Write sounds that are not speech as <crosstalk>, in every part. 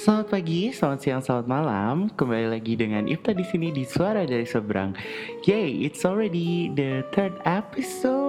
Selamat pagi, selamat siang, selamat malam. Kembali lagi dengan Ifta di sini di Suara dari Seberang. Yay, it's already the third episode.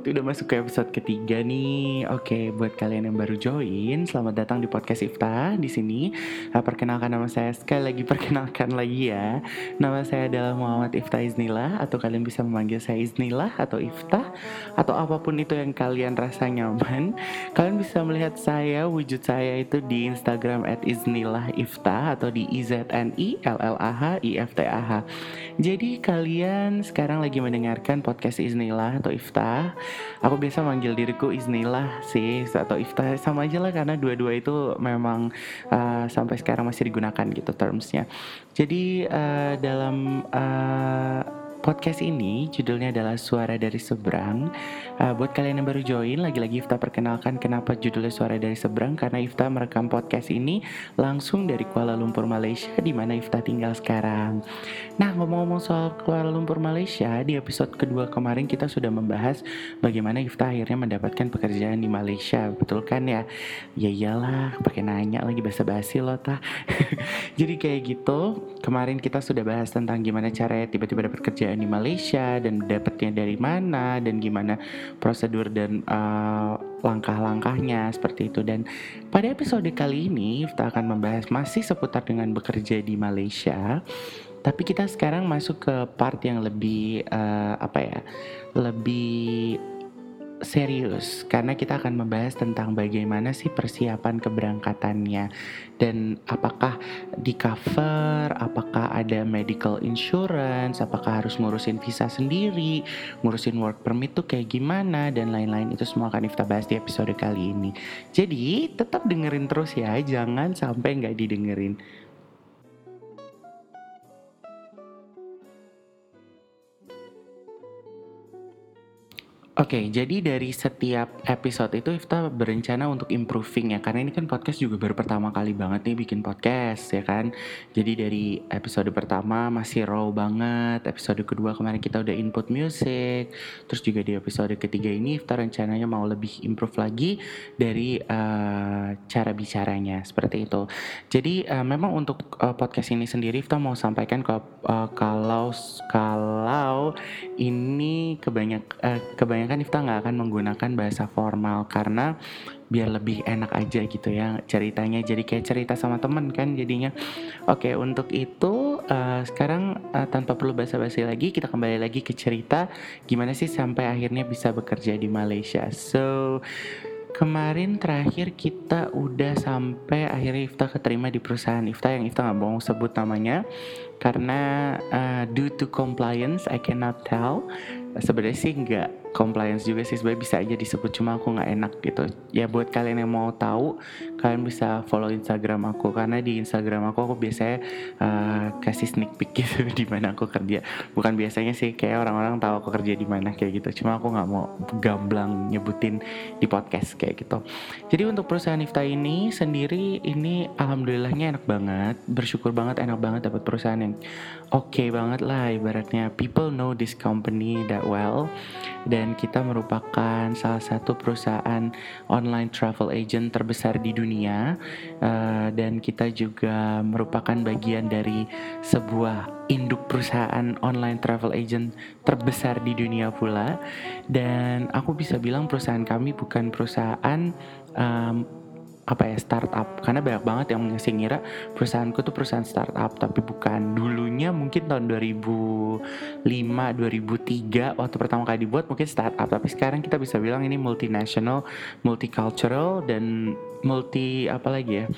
Udah masuk ke episode ketiga nih. Oke, buat kalian yang baru join, selamat datang di podcast Ifta di sini. Uh, perkenalkan nama saya sekali lagi <laughs> perkenalkan lagi ya. Nama saya adalah Muhammad Ifta Iznillah atau kalian bisa memanggil saya Iznillah atau Ifta atau apa pun itu yang kalian rasa nyaman. Kalian bisa melihat saya wujud saya itu di Instagram @iznillah Inilah Ifta atau di IZNI LLAH IFTAH. Jadi kalian sekarang lagi mendengarkan podcast Iznillah atau Ifta. Aku biasa manggil diriku Iznillah sih atau Ifta sama aja lah karena dua-dua itu memang uh, sampai sekarang masih digunakan gitu termsnya. Jadi uh, dalam uh, Podcast ini judulnya adalah Suara dari Seberang. Uh, buat kalian yang baru join, lagi-lagi Ifta perkenalkan kenapa judulnya Suara dari Seberang karena Ifta merekam podcast ini langsung dari Kuala Lumpur Malaysia di mana Ifta tinggal sekarang. Nah, ngomong-ngomong soal Kuala Lumpur Malaysia, di episode kedua kemarin kita sudah membahas bagaimana Ifta akhirnya mendapatkan pekerjaan di Malaysia. Betul kan ya? Ya iyalah, pakai nanya lagi basa-basi loh tah. <laughs> Jadi kayak gitu, kemarin kita sudah bahas tentang gimana caranya tiba-tiba dapat kerja di Malaysia dan dapatnya dari mana dan gimana prosedur dan uh, langkah-langkahnya seperti itu. Dan pada episode kali ini kita akan membahas masih seputar dengan bekerja di Malaysia. Tapi kita sekarang masuk ke part yang lebih uh, apa ya lebih serius karena kita akan membahas tentang bagaimana sih persiapan keberangkatannya dan apakah di cover, apakah ada medical insurance, apakah harus ngurusin visa sendiri, ngurusin work permit tuh kayak gimana dan lain-lain itu semua akan kita bahas di episode kali ini. Jadi tetap dengerin terus ya, jangan sampai nggak didengerin. Oke, okay, jadi dari setiap episode itu Ifta berencana untuk improving ya Karena ini kan podcast juga baru pertama kali banget nih bikin podcast ya kan? Jadi dari episode pertama masih raw banget Episode kedua kemarin kita udah input music Terus juga di episode ketiga ini Ifta rencananya mau lebih improve lagi Dari uh, cara bicaranya seperti itu. Jadi uh, memang untuk uh, podcast ini sendiri Ifta mau sampaikan ke, uh, kalau kalau ini kebanyak uh, kebanyakan kan Ifta nggak akan menggunakan bahasa formal karena biar lebih enak aja gitu ya ceritanya. Jadi kayak cerita sama temen kan jadinya. Oke untuk itu uh, sekarang uh, tanpa perlu basa-basi lagi kita kembali lagi ke cerita gimana sih sampai akhirnya bisa bekerja di Malaysia. So kemarin terakhir kita udah sampai akhirnya Ifta keterima di perusahaan Ifta yang Ifta nggak bohong sebut namanya karena uh, due to compliance I cannot tell. Sebenarnya sih nggak compliance juga sih sebenarnya bisa aja disebut cuma aku nggak enak gitu. Ya buat kalian yang mau tahu kalian bisa follow Instagram aku karena di Instagram aku aku biasanya uh, kasih sneak peek gitu <laughs> di mana aku kerja. Bukan biasanya sih kayak orang-orang tahu aku kerja di mana kayak gitu. Cuma aku nggak mau gamblang nyebutin di podcast kayak gitu. Jadi untuk perusahaan Ifta ini sendiri ini alhamdulillahnya enak banget bersyukur banget enak banget dapat perusahaan yang oke okay banget lah ibaratnya. People know this company that well. Dan kita merupakan salah satu perusahaan online travel agent terbesar di dunia uh, dan kita juga merupakan bagian dari sebuah induk perusahaan online travel agent terbesar di dunia pula. Dan aku bisa bilang perusahaan kami bukan perusahaan um, apa ya startup. Karena banyak banget yang ngasih ngira perusahaanku tuh perusahaan startup tapi bukan. Dulunya mungkin tahun 2005 2003 waktu pertama kali dibuat mungkin startup. Tapi sekarang kita bisa bilang ini multinational multicultural dan multi apa lagi ya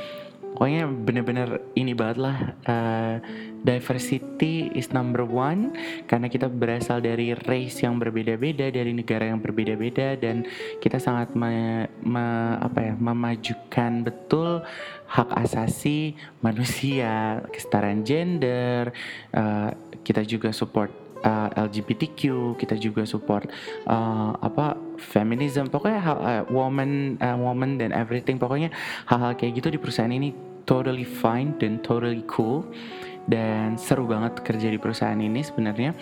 pokoknya bener-bener ini banget lah uh, diversity is number one. Karena kita berasal dari race yang berbeda-beda dari negara yang berbeda-beda dan kita sangat me, me, apa ya memajukan betul hak asasi manusia kesetaraan gender uh, kita juga support uh, LGBTQ kita juga support uh, apa feminism pokoknya hal uh, woman uh, woman dan everything pokoknya hal-hal kayak gitu di perusahaan ini totally fine dan totally cool dan seru banget kerja di perusahaan ini sebenarnya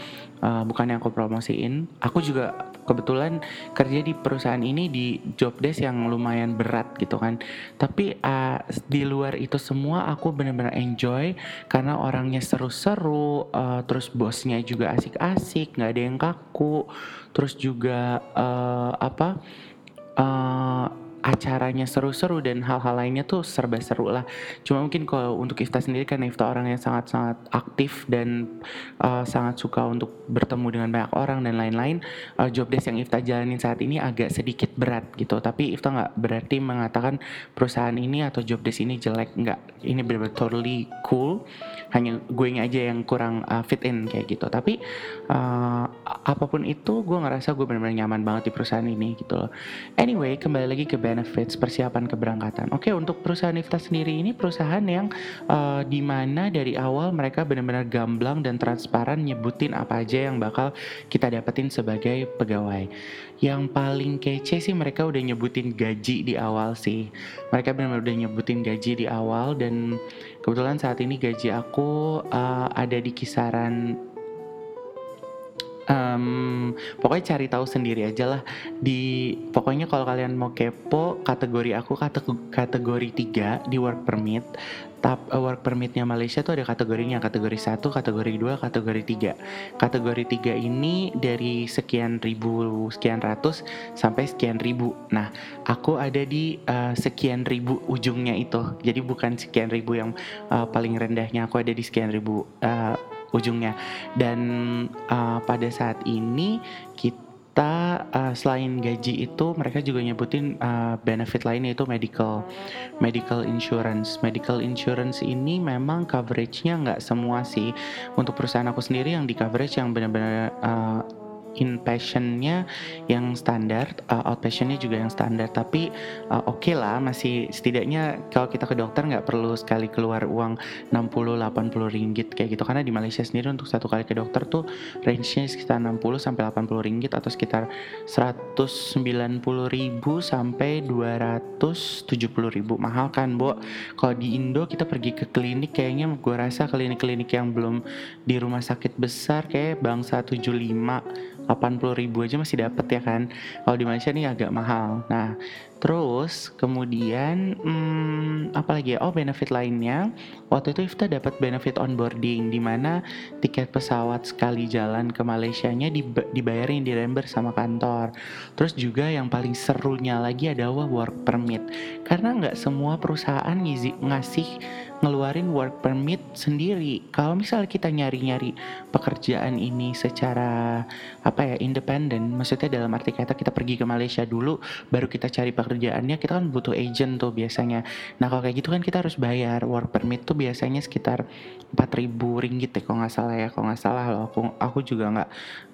uh, bukan yang aku promosiin. Aku juga kebetulan kerja di perusahaan ini di job desk yang lumayan berat gitu kan. Tapi uh, di luar itu semua aku benar-benar enjoy karena orangnya seru-seru uh, terus bosnya juga asik-asik nggak ada yang kaku. Terus juga uh, apa acaranya seru-seru dan hal-hal lainnya tuh serba seru lah. Cuma mungkin kalau untuk Ifta sendiri kan Ifta orang yang sangat-sangat aktif dan uh, sangat suka untuk bertemu dengan banyak orang dan lain-lain. Uh, job desk yang Ifta jalanin saat ini agak sedikit berat gitu. Tapi Ifta nggak berarti mengatakan perusahaan ini atau job desk ini jelek nggak. Ini benar-benar totally cool. Hanya gue aja yang kurang uh, fit in kayak gitu. Tapi uh, apa pun itu gue ngerasa gue benar-benar nyaman banget di perusahaan ini gitu loh. Anyway kembali lagi ke benefits persiapan keberangkatan. Oke, untuk perusahaan Nifta sendiri ini perusahaan yang uh, di mana dari awal mereka benar-benar gamblang dan transparan nyebutin apa aja yang bakal kita dapetin sebagai pegawai. Yang paling kece sih mereka udah nyebutin gaji di awal sih. Mereka benar-benar udah nyebutin gaji di awal dan kebetulan saat ini gaji aku uh, ada di kisaran um, pokoknya cari tahu sendiri aja lah. Di pokoknya kalau kalian mau kepo kategori aku kategori 3 di work permit. Tap uh, work permitnya Malaysia tuh ada kategorinya. Kategori 1 kategori 2 kategori 3 kategori 3 ini dari sekian ribu sekian ratus sampai sekian ribu. Nah aku ada di uh, sekian ribu ujungnya itu. Jadi bukan sekian ribu yang uh, paling rendahnya. Aku ada di sekian ribu uh, ujungnya dan uh, pada saat ini kita uh, selain gaji itu mereka juga nyebutin uh, benefit lainnya itu medical medical insurance. Medical insurance ini memang coveragenya nggak semua sih. Untuk perusahaan aku sendiri yang di coverage yang benar-benar uh, inpatientnya yang standar, uh, outpatientnya juga yang standar. Tapi uh, oke okay lah, masih setidaknya kalau kita ke dokter nggak perlu sekali keluar uang 60-80 ringgit kayak gitu. Karena di Malaysia sendiri untuk satu kali ke dokter tuh range-nya sekitar 60 sampai 80 ringgit atau sekitar 190 ribu sampai 270 ribu. Mahal kan, Bo? Kalau di Indo kita pergi ke klinik kayaknya gue rasa klinik-klinik yang belum di rumah sakit besar kayak bangsa 75 80 ribu aja masih dapat ya kan. Kalau di Malaysia ini agak mahal. Nah terus kemudian hmm, apa lagi ya? Oh benefit lainnya. Waktu itu Ifta dapat benefit onboarding di mana tiket pesawat sekali jalan ke Malaysia nya dibayarin di reimburse sama kantor. Terus juga yang paling serunya lagi adalah work permit. Karena nggak semua perusahaan ngasih ngeluarin work permit sendiri. Kalau misalnya kita nyari-nyari pekerjaan ini secara apa ya independen, maksudnya dalam arti kata kita pergi ke Malaysia dulu, baru kita cari pekerjaannya, kita kan butuh agent tuh biasanya. Nah kalau kayak gitu kan kita harus bayar work permit tuh biasanya sekitar 4000 ringgit ya kalau nggak salah ya, kalau nggak salah loh. Aku aku juga nggak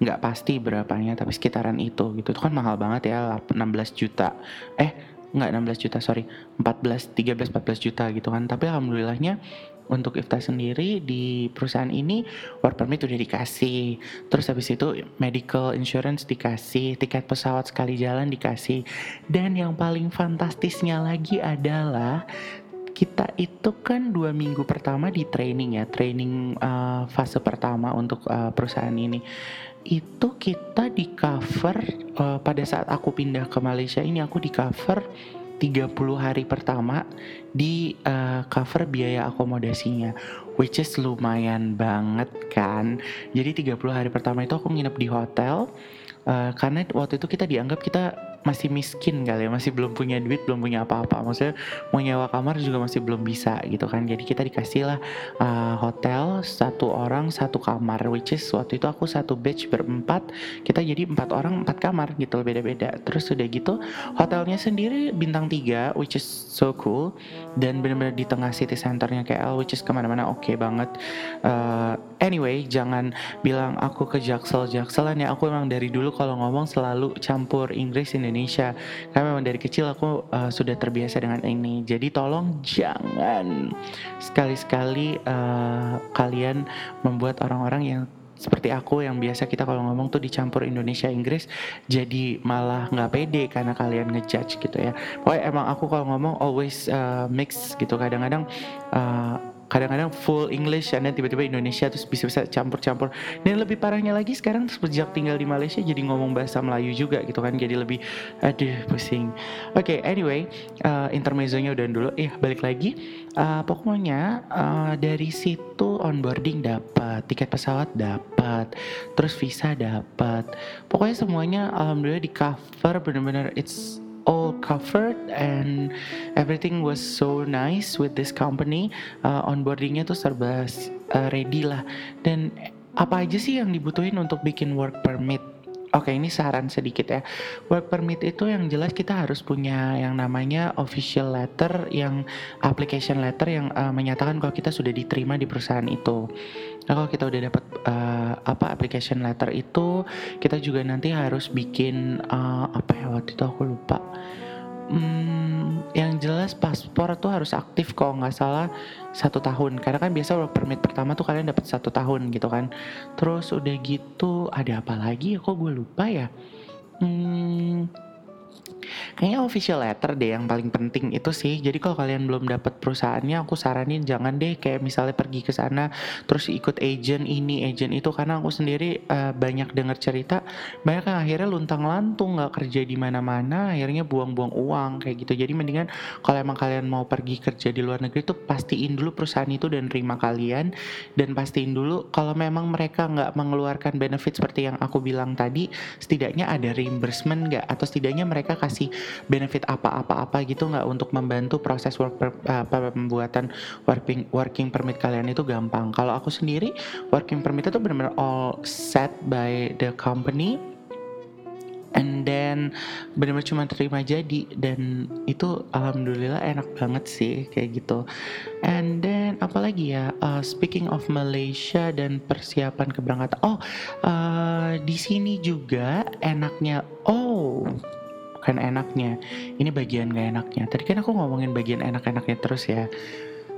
nggak pasti berapanya, tapi sekitaran itu gitu. Itu kan mahal banget ya, 16 juta. Eh nggak 16 juta sorry 14 13 14 juta gitu kan tapi alhamdulillahnya untuk Ifta sendiri di perusahaan ini work permit udah dikasih. Terus habis itu medical insurance dikasih tiket pesawat sekali jalan dikasih. Dan yang paling fantastisnya lagi adalah kita itu kan dua minggu pertama di training ya training uh, fase pertama untuk uh, perusahaan ini. Itu kita di cover uh, pada saat aku pindah ke Malaysia ini aku di cover 30 hari pertama di uh, cover biaya akomodasinya which is lumayan banget kan? Jadi 30 hari pertama itu aku nginep di hotel uh, karena waktu itu kita dianggap kita masih miskin kali ya masih belum punya duit belum punya apa-apa. Maksudnya mau nyewa kamar juga masih belum bisa gitu kan. Jadi kita dikasih lah uh, hotel satu orang satu kamar which is waktu itu aku satu batch berempat kita jadi empat orang empat kamar gitu beda-beda. Terus udah gitu hotelnya sendiri bintang tiga which is so cool. Dan benar-benar di tengah city centernya KL which is ke mana-mana oke okay banget. Uh, anyway jangan bilang aku ke jaksel jakselan ya. Aku emang dari dulu kalau ngomong selalu campur Inggris Indonesia Indonesia. Karena memang dari kecil aku uh, sudah terbiasa dengan ini. Jadi tolong jangan sekali-sekali uh, kalian membuat orang-orang yang seperti aku yang biasa kita kalau ngomong tuh dicampur Indonesia Inggris jadi malah nggak pede karena kalian ngejudge gitu ya. Pokoknya emang aku kalau ngomong always uh, mix gitu. Kadang-kadang uh, kadang-kadang full English dan tiba-tiba Indonesia terus bisa-bisa campur-campur. Dan lebih parahnya lagi sekarang sejak tinggal di Malaysia jadi ngomong bahasa Melayu juga gitu kan jadi lebih aduh pusing. Oke okay, anyway uh, intermezzonya udah dulu. Eh balik lagi. Uh, pokoknya uh, dari situ onboarding dapat tiket pesawat dapat terus visa dapat. Pokoknya semuanya alhamdulillah di cover bener-bener it's all covered and everything was so nice with this company. Uh, onboardingnya tuh serba uh, ready lah. Dan apa aja sih yang dibutuhin untuk bikin work permit? Oke ini saran sedikit ya. Work permit itu yang jelas kita harus punya yang namanya official letter Yang application letter yang uh, menyatakan kalau kita sudah diterima di perusahaan itu Nah kalau kita udah dapat uh, apa application letter itu Kita juga nanti harus bikin uh, apa ya waktu itu aku lupa. Hmm, yang jelas paspor tuh harus aktif kok nggak salah satu tahun. Karena kan biasa work permit pertama tuh kalian dapat satu tahun gitu kan. Terus udah gitu ada apa lagi ya? Kok gue lupa ya? Hmm, Kayaknya official letter deh yang paling penting itu sih. Jadi kalau kalian belum dapat perusahaannya, aku saranin jangan deh kayak misalnya pergi ke sana terus ikut agent ini, agent itu karena aku sendiri uh, banyak dengar cerita banyak yang akhirnya luntang-lantung nggak kerja di mana-mana, akhirnya buang-buang uang kayak gitu. Jadi mendingan kalau emang kalian mau pergi kerja di luar negeri tuh pastiin dulu perusahaan itu dan terima kalian dan pastiin dulu kalau memang mereka nggak mengeluarkan benefit seperti yang aku bilang tadi, setidaknya ada reimbursement nggak atau setidaknya mereka kasih kasih benefit apa-apa-apa gitu nggak untuk membantu proses work per, apa pembuatan working working permit kalian itu gampang. Kalau aku sendiri working permit itu benar-benar all set by the company and then benar-benar cuma terima jadi dan itu alhamdulillah enak banget sih kayak gitu and then apalagi ya uh, speaking of Malaysia dan persiapan keberangkatan oh uh, di sini juga enaknya oh bukan enaknya. Ini bagian gak enaknya. Tadi kan aku ngomongin bagian enak-enaknya terus ya.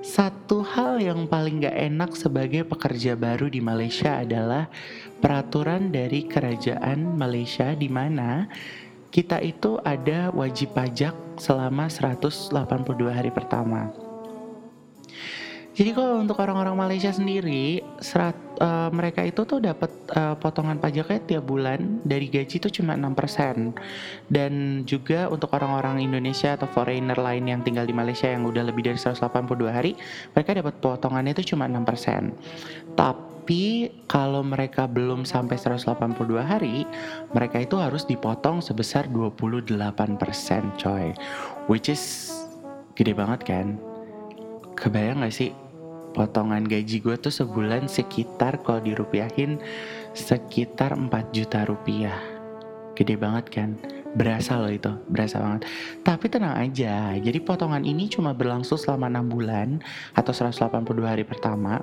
Satu hal yang paling gak enak sebagai pekerja baru di Malaysia adalah peraturan dari kerajaan Malaysia di mana kita itu ada wajib pajak selama 182 hari pertama. Jadi kalau untuk orang-orang Malaysia sendiri, serat, uh, mereka itu tuh dapat uh, potongan pajaknya tiap bulan dari gaji itu cuma 6%. Dan juga untuk orang-orang Indonesia atau foreigner lain yang tinggal di Malaysia yang udah lebih dari 182 hari, mereka dapat potongannya itu cuma 6%. Tapi kalau mereka belum sampai 182 hari, mereka itu harus dipotong sebesar 28% coy. Which is gede banget kan? Kebayang gak sih potongan gaji gue tuh sebulan sekitar kalau dirupiahin sekitar 4 juta rupiah. Gede banget kan? Berasa loh itu berasa banget. Tapi tenang aja jadi potongan ini cuma berlangsung selama 6 bulan atau 182 hari pertama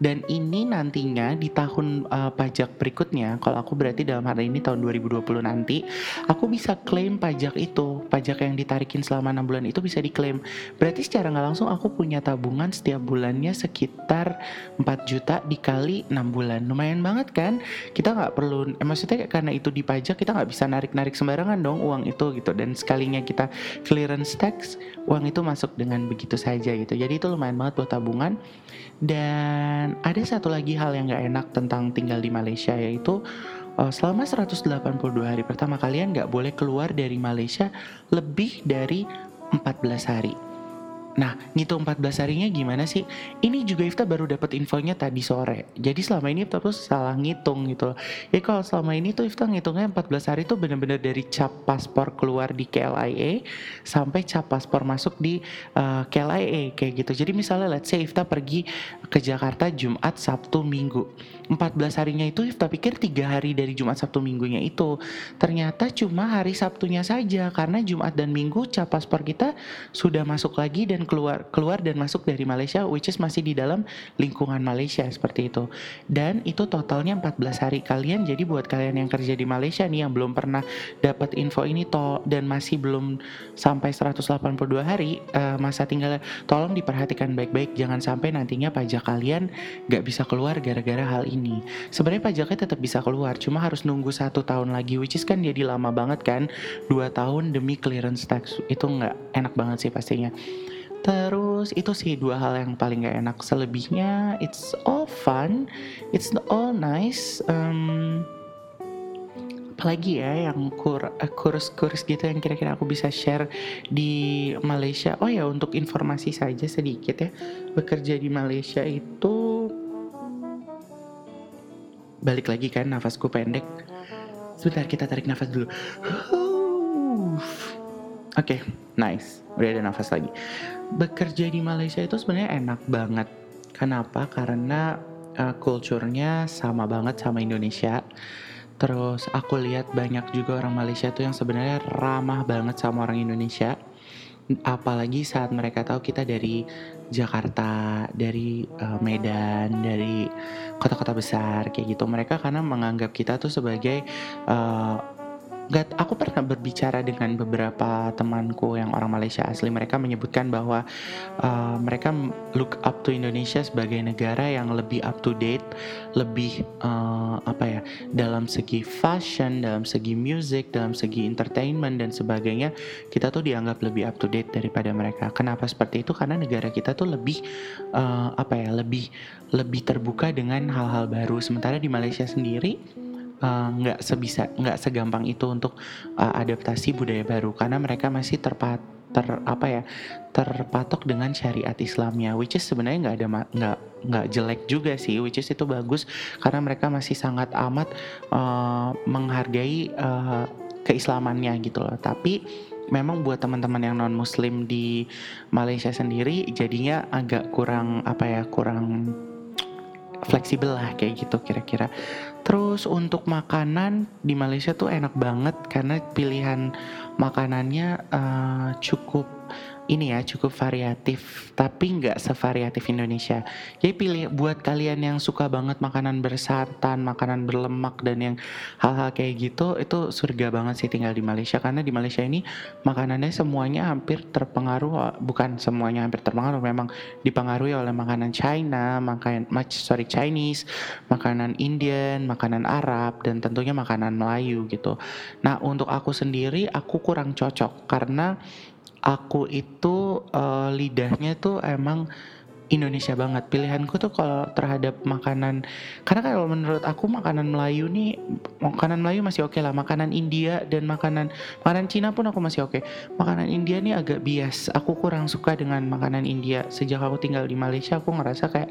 dan ini nantinya di tahun uh, pajak berikutnya kalau aku berarti dalam hari ini tahun 2020 nanti aku bisa klaim pajak itu pajak yang ditarikin selama enam bulan itu bisa diklaim. Berarti secara nggak langsung aku punya tabungan setiap bulannya sekitar 4 juta dikali 6 bulan. Lumayan banget kan? Kita nggak perlu eh, maksudnya karena itu dipajak kita nggak bisa narik-narik sembarangan dong uang itu gitu. Dan sekalinya kita clearance tax uang itu masuk dengan begitu saja gitu. Jadi itu lumayan banget buat tabungan. Dan ada satu lagi hal yang gak enak tentang tinggal di Malaysia yaitu uh, selama 182 hari pertama kalian gak boleh keluar dari Malaysia lebih dari 14 hari. Nah, ngitung 14 harinya gimana sih? Ini juga Ifta baru dapat infonya tadi sore. Jadi selama ini Ifta tuh salah ngitung gitu. Ya kalau selama ini tuh Ifta ngitungnya 14 hari tuh bener-bener dari cap paspor keluar di KLIA sampai cap paspor masuk di uh, eh, KLIA kayak gitu. Jadi misalnya let's say Ifta pergi ke Jakarta Jumat, Sabtu, Minggu 14 harinya itu Ifta pikir tiga hari dari Jumat Sabtu Minggunya itu ternyata cuma hari Sabtunya saja karena Jumat dan Minggu cap paspor kita sudah masuk lagi dan keluar keluar dan masuk dari Malaysia which is masih di dalam lingkungan Malaysia seperti itu. Dan itu totalnya 14 hari. Kalian jadi buat kalian yang kerja di Malaysia nih yang belum pernah dapat info ini to dan masih belum sampai 182 hari uh, masa tinggal tolong diperhatikan baik-baik. Jangan sampai nantinya pajak kalian gak bisa keluar gara-gara hal ini ini. Sebenarnya pajaknya tetap bisa keluar, cuma harus nunggu satu tahun lagi, which is kan jadi lama banget kan, dua tahun demi clearance tax. Itu nggak enak banget sih pastinya. Terus itu sih dua hal yang paling gak enak. Selebihnya it's all fun, it's all nice. Um, apalagi ya yang kur eh, kurs-kurs gitu yang kira-kira aku bisa share di Malaysia. Oh ya untuk informasi saja sedikit ya bekerja di Malaysia itu balik lagi kan nafasku pendek. Sebentar kita tarik nafas dulu. Oke, okay, nice. Udah ada nafas lagi. Bekerja di Malaysia itu sebenarnya enak banget. Kenapa? Karena uh, kulturnya sama banget sama Indonesia. Terus aku lihat banyak juga orang Malaysia tuh yang sebenarnya ramah banget sama orang Indonesia. Apalagi saat mereka tahu kita dari Jakarta, dari uh, Medan, dari kota-kota besar kayak gitu. Mereka karena menganggap kita tuh sebagai uh, Gak, aku pernah berbicara dengan beberapa temanku yang orang Malaysia asli. Mereka menyebutkan bahwa uh, mereka look up to Indonesia sebagai negara yang lebih up to date, lebih uh, apa ya dalam segi fashion, dalam segi music, dalam segi entertainment dan sebagainya. Kita tuh dianggap lebih up to date daripada mereka. Kenapa seperti itu? Karena negara kita tuh lebih uh, apa ya, lebih lebih terbuka dengan hal-hal baru. Sementara di Malaysia sendiri nggak uh, sebisa nggak segampang itu untuk uh, adaptasi budaya baru. Karena mereka masih terpat ter apa ya terpatok dengan syariat Islamnya which is sebenarnya nggak ada nggak nggak jelek juga sih which is itu bagus. Karena mereka masih sangat amat uh, menghargai uh, keislamannya gitu loh. Tapi memang buat teman-teman yang non muslim di Malaysia sendiri jadinya agak kurang apa ya kurang fleksibel lah kayak gitu kira-kira. Terus untuk makanan di Malaysia tuh enak banget karena pilihan makanannya uh, cukup ini ya cukup variatif tapi nggak sevariatif Indonesia. Jadi pilih buat kalian yang suka banget makanan bersantan makanan berlemak dan yang hal-hal kayak gitu itu surga banget sih tinggal di Malaysia. Karena di Malaysia ini makanannya semuanya hampir terpengaruh bukan semuanya hampir terpengaruh memang dipengaruhi oleh makanan China makanan sorry Chinese makanan Indian makanan Arab dan tentunya makanan Melayu gitu. Nah untuk aku sendiri aku kurang cocok karena aku itu uh, lidahnya tuh emang Indonesia banget. Pilihanku tuh kalau terhadap makanan karena kalau menurut aku makanan Melayu nih makanan Melayu masih oke okay lah. Makanan India dan makanan makanan Cina pun aku masih oke. Okay. Makanan India nih agak bias. Aku kurang suka dengan makanan India. Sejak aku tinggal di Malaysia aku ngerasa kayak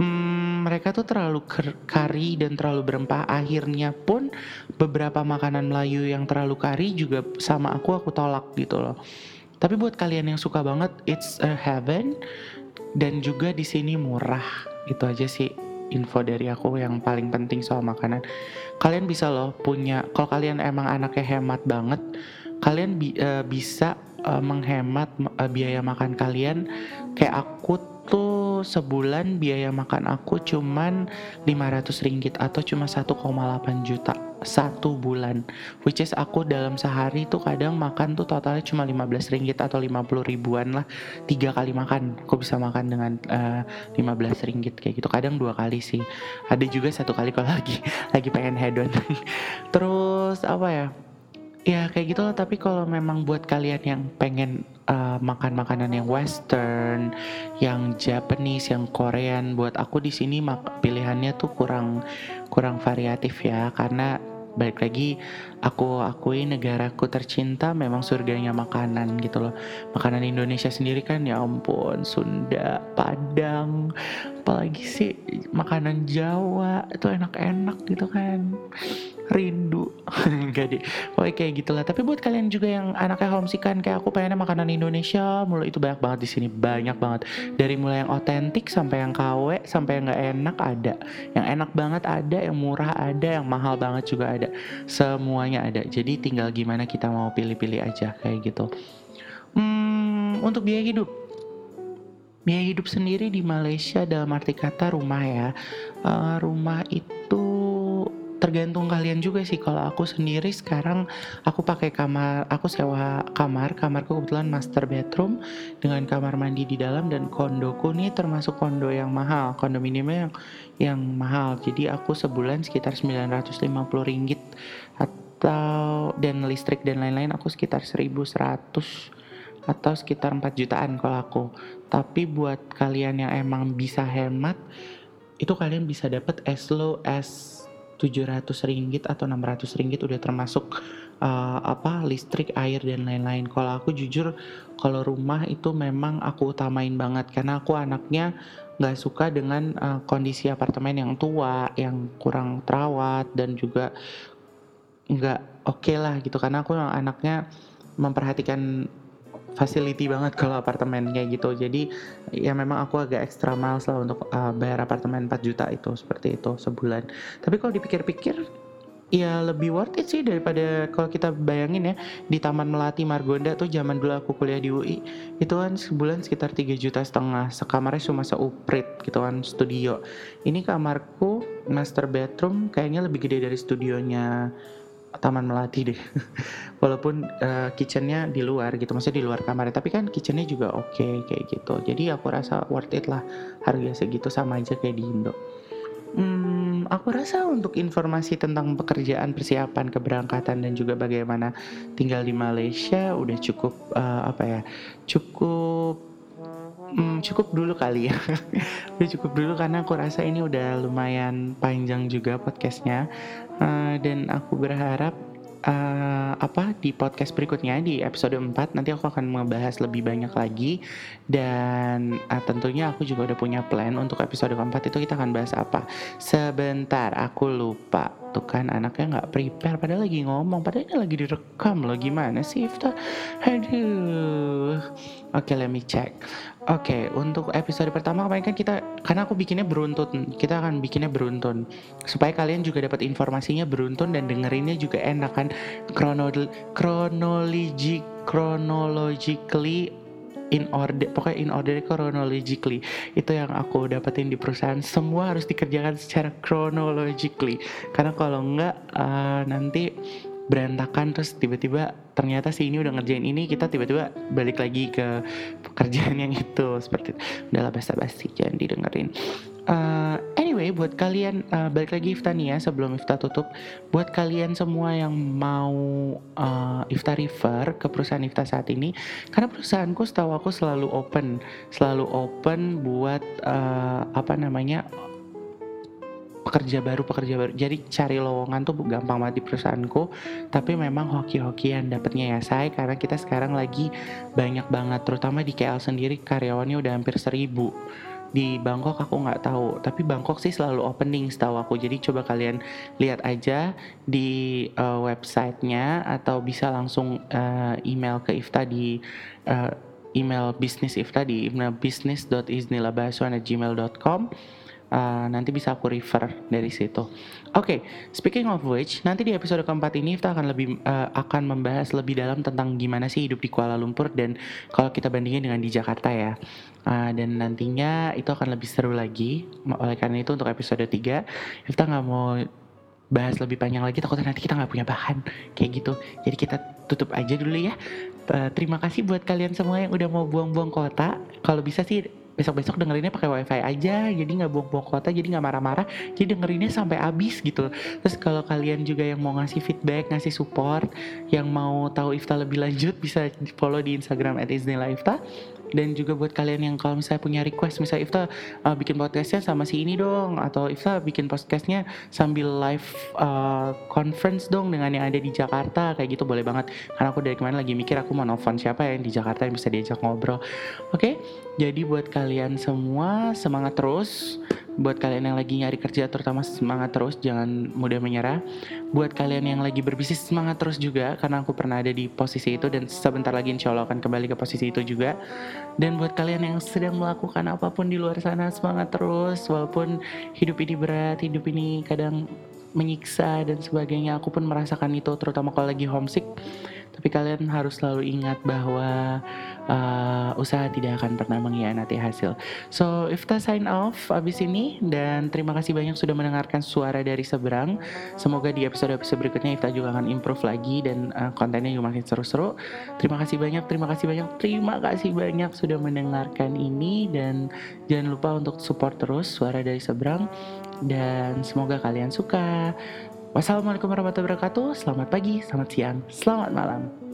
hmm, mereka tuh terlalu kari dan terlalu berempah. Akhirnya pun beberapa makanan Melayu yang terlalu kari juga sama aku aku tolak gitu loh. Tapi buat kalian yang suka banget, it's a heaven dan juga di sini murah. Itu aja sih info dari aku yang paling penting soal makanan. Kalian bisa loh punya, kalau kalian emang anaknya hemat banget, kalian bi uh, bisa uh, menghemat uh, biaya makan kalian. Kayak aku tuh sebulan biaya makan aku cuman 500 ringgit atau cuma 1,8 juta satu bulan. Which is aku dalam sehari tuh kadang makan tuh totalnya cuma 15 ringgit atau 50 ribuan lah. Tiga kali makan aku bisa makan dengan uh, eh, 15 ringgit kayak gitu. Kadang dua kali sih. Ada juga satu kali kalau lagi <laughs> lagi pengen hedon. Terus apa ya ya kayak gitu. Loh tapi kalau memang buat kalian yang pengen uh, makan makanan yang western yang Japanese yang Korean buat aku di sini pilihannya tuh kurang kurang variatif ya. Karena balik lagi aku akui negaraku tercinta memang surganya makanan gitu loh. Makanan Indonesia sendiri kan ya ampun Sunda Padang apalagi sih makanan Jawa itu enak-enak gitu kan rindu. <laughs> Enggak deh. Pokoknya kayak gitulah. Tapi buat kalian juga yang anaknya homesick kan kayak aku pengennya makanan Indonesia mulai itu banyak banget di sini. Banyak banget. Dari mulai yang otentik sampai yang KW sampai yang nggak enak ada. Yang enak banget ada yang murah ada yang mahal banget juga ada. Semuanya ada. Jadi tinggal gimana kita mau pilih-pilih aja kayak gitu. Hmm, untuk biaya hidup. Biaya hidup sendiri di Malaysia dalam arti kata rumah ya. Uh, rumah itu tergantung kalian juga sih. Kalau aku sendiri sekarang aku pakai kamar aku sewa kamar. Kamarku kebetulan master bedroom dengan kamar mandi di dalam dan kondoku nih termasuk kondo yang mahal kondominiumnya yang yang mahal. Jadi aku sebulan sekitar 950 ringgit atau dan listrik dan lain-lain aku sekitar 1100 atau sekitar 4 jutaan kalau aku. Tapi buat kalian yang emang bisa hemat, itu kalian bisa dapat as low as 700 ringgit atau 600 ringgit udah termasuk uh, apa listrik, air dan lain-lain. Kalau aku jujur kalau rumah itu memang aku utamain banget karena aku anaknya nggak suka dengan uh, kondisi apartemen yang tua, yang kurang terawat dan juga nggak oke okay lah gitu karena aku anaknya memperhatikan facility banget kalau apartemen kayak gitu. Jadi ya memang aku agak ekstra miles lah untuk uh, bayar apartemen 4 juta itu seperti itu sebulan. Tapi kalau dipikir-pikir ya lebih worth it sih daripada kalau kita bayangin ya di Taman Melati Margonda tuh zaman dulu aku kuliah di UI itu kan sebulan sekitar 3 juta setengah. Sekamarnya cuma seuprit gitu kan studio. Ini kamarku master bedroom kayaknya lebih gede dari studionya Taman Melati deh. <laughs> Walaupun uh, kitchennya di luar gitu maksudnya di luar kamar tapi kan kitchennya juga oke okay, kayak gitu. Jadi aku rasa worth it lah harga segitu sama aja kayak di Indo. Hmm, aku rasa untuk informasi tentang pekerjaan persiapan keberangkatan dan juga bagaimana tinggal di Malaysia udah cukup uh, apa ya cukup hmm, cukup dulu kali ya <laughs> udah cukup dulu karena aku rasa ini udah lumayan panjang juga podcastnya uh, dan aku berharap uh, apa di podcast berikutnya di episode 4 nanti aku akan membahas lebih banyak lagi dan uh, tentunya aku juga udah punya plan untuk episode keempat itu kita akan bahas apa. Sebentar, aku lupa. Tuh kan anaknya nggak prepare padahal lagi ngomong, padahal ini lagi direkam loh gimana sih Ifta? Aduh. Oke, okay, let me check. Oke, okay, untuk episode pertama kemarin kan kita karena aku bikinnya beruntun, kita akan bikinnya beruntun. Supaya kalian juga dapat informasinya beruntun dan dengerinnya juga enak kan. Chronology chronologically in order pokoknya in order chronologically. Itu yang aku dapetin di perusahaan. Semua harus dikerjakan secara chronologically. Karena kalau enggak uh, nanti berantakan terus tiba-tiba ternyata si ini udah ngerjain ini kita tiba-tiba balik lagi ke pekerjaan yang itu seperti udahlah basa-basi jangan didengerin. Uh, anyway buat kalian uh, balik lagi Ifta nih ya sebelum Ifta tutup. Buat kalian semua yang mau uh, Ifta refer ke perusahaan Ifta saat ini karena perusahaanku setahu aku selalu open. Selalu open buat uh, apa namanya pekerja baru pekerja baru. Jadi cari lowongan tuh gampang banget di perusahaanku. Tapi memang hoki-hokian dapetnya ya saya karena kita sekarang lagi banyak banget terutama di KL sendiri. Karyawannya udah hampir seribu. Di Bangkok aku nggak tahu. Tapi Bangkok sih selalu opening setahu aku. Jadi coba kalian lihat aja di uh, websitenya atau bisa langsung uh, email ke Ifta di uh, email bisnis Ifta di email business.iznilabasuan@gmail.com uh, nanti bisa aku refer dari situ. Oke, okay, speaking of which, nanti di episode keempat ini kita akan lebih uh, akan membahas lebih dalam tentang gimana sih hidup di Kuala Lumpur dan kalau kita bandingin dengan di Jakarta ya. Uh, dan nantinya itu akan lebih seru lagi. Oleh karena itu untuk episode 3 kita nggak mau bahas lebih panjang lagi takutnya nanti kita nggak punya bahan kayak gitu jadi kita tutup aja dulu ya uh, terima kasih buat kalian semua yang udah mau buang-buang kota kalau bisa sih besok-besok dengerinnya pakai wifi aja jadi nggak buang-buang kuota jadi nggak marah-marah jadi dengerinnya sampai habis gitu. Terus kalau kalian juga yang mau ngasih feedback ngasih support yang mau tahu Ifta lebih lanjut bisa follow di Instagram at Ifta dan juga buat kalian yang kalau misalnya punya request misalnya Ifta uh, bikin podcastnya sama si ini dong atau Ifta bikin podcastnya sambil live uh, conference dong dengan yang ada di Jakarta kayak gitu boleh banget karena aku dari kemarin lagi mikir aku mau nelfon siapa ya yang di Jakarta yang bisa diajak ngobrol oke okay? jadi buat kalian semua semangat terus buat kalian yang lagi nyari kerja terutama semangat terus jangan mudah menyerah. Buat kalian yang lagi berbisnis semangat terus juga karena aku pernah ada di posisi itu dan sebentar lagi insya Allah akan kembali ke posisi itu juga. Dan buat kalian yang sedang melakukan apa pun di luar sana semangat terus walaupun hidup ini berat hidup ini kadang menyiksa dan sebagainya. Aku pun merasakan itu terutama kalau lagi homesick tapi kalian harus selalu ingat bahwa uh, usaha tidak akan pernah mengkhianati hasil. So, Ifta sign off abis ini dan terima kasih banyak sudah mendengarkan suara dari seberang. Semoga di episode-episode berikutnya Ifta juga akan improve lagi dan uh, kontennya juga makin seru-seru. Terima kasih banyak, terima kasih banyak, terima kasih banyak sudah mendengarkan ini dan jangan lupa untuk support terus suara dari seberang dan semoga kalian suka. Wassalamualaikum warahmatullahi wabarakatuh. Selamat pagi, selamat siang, selamat malam.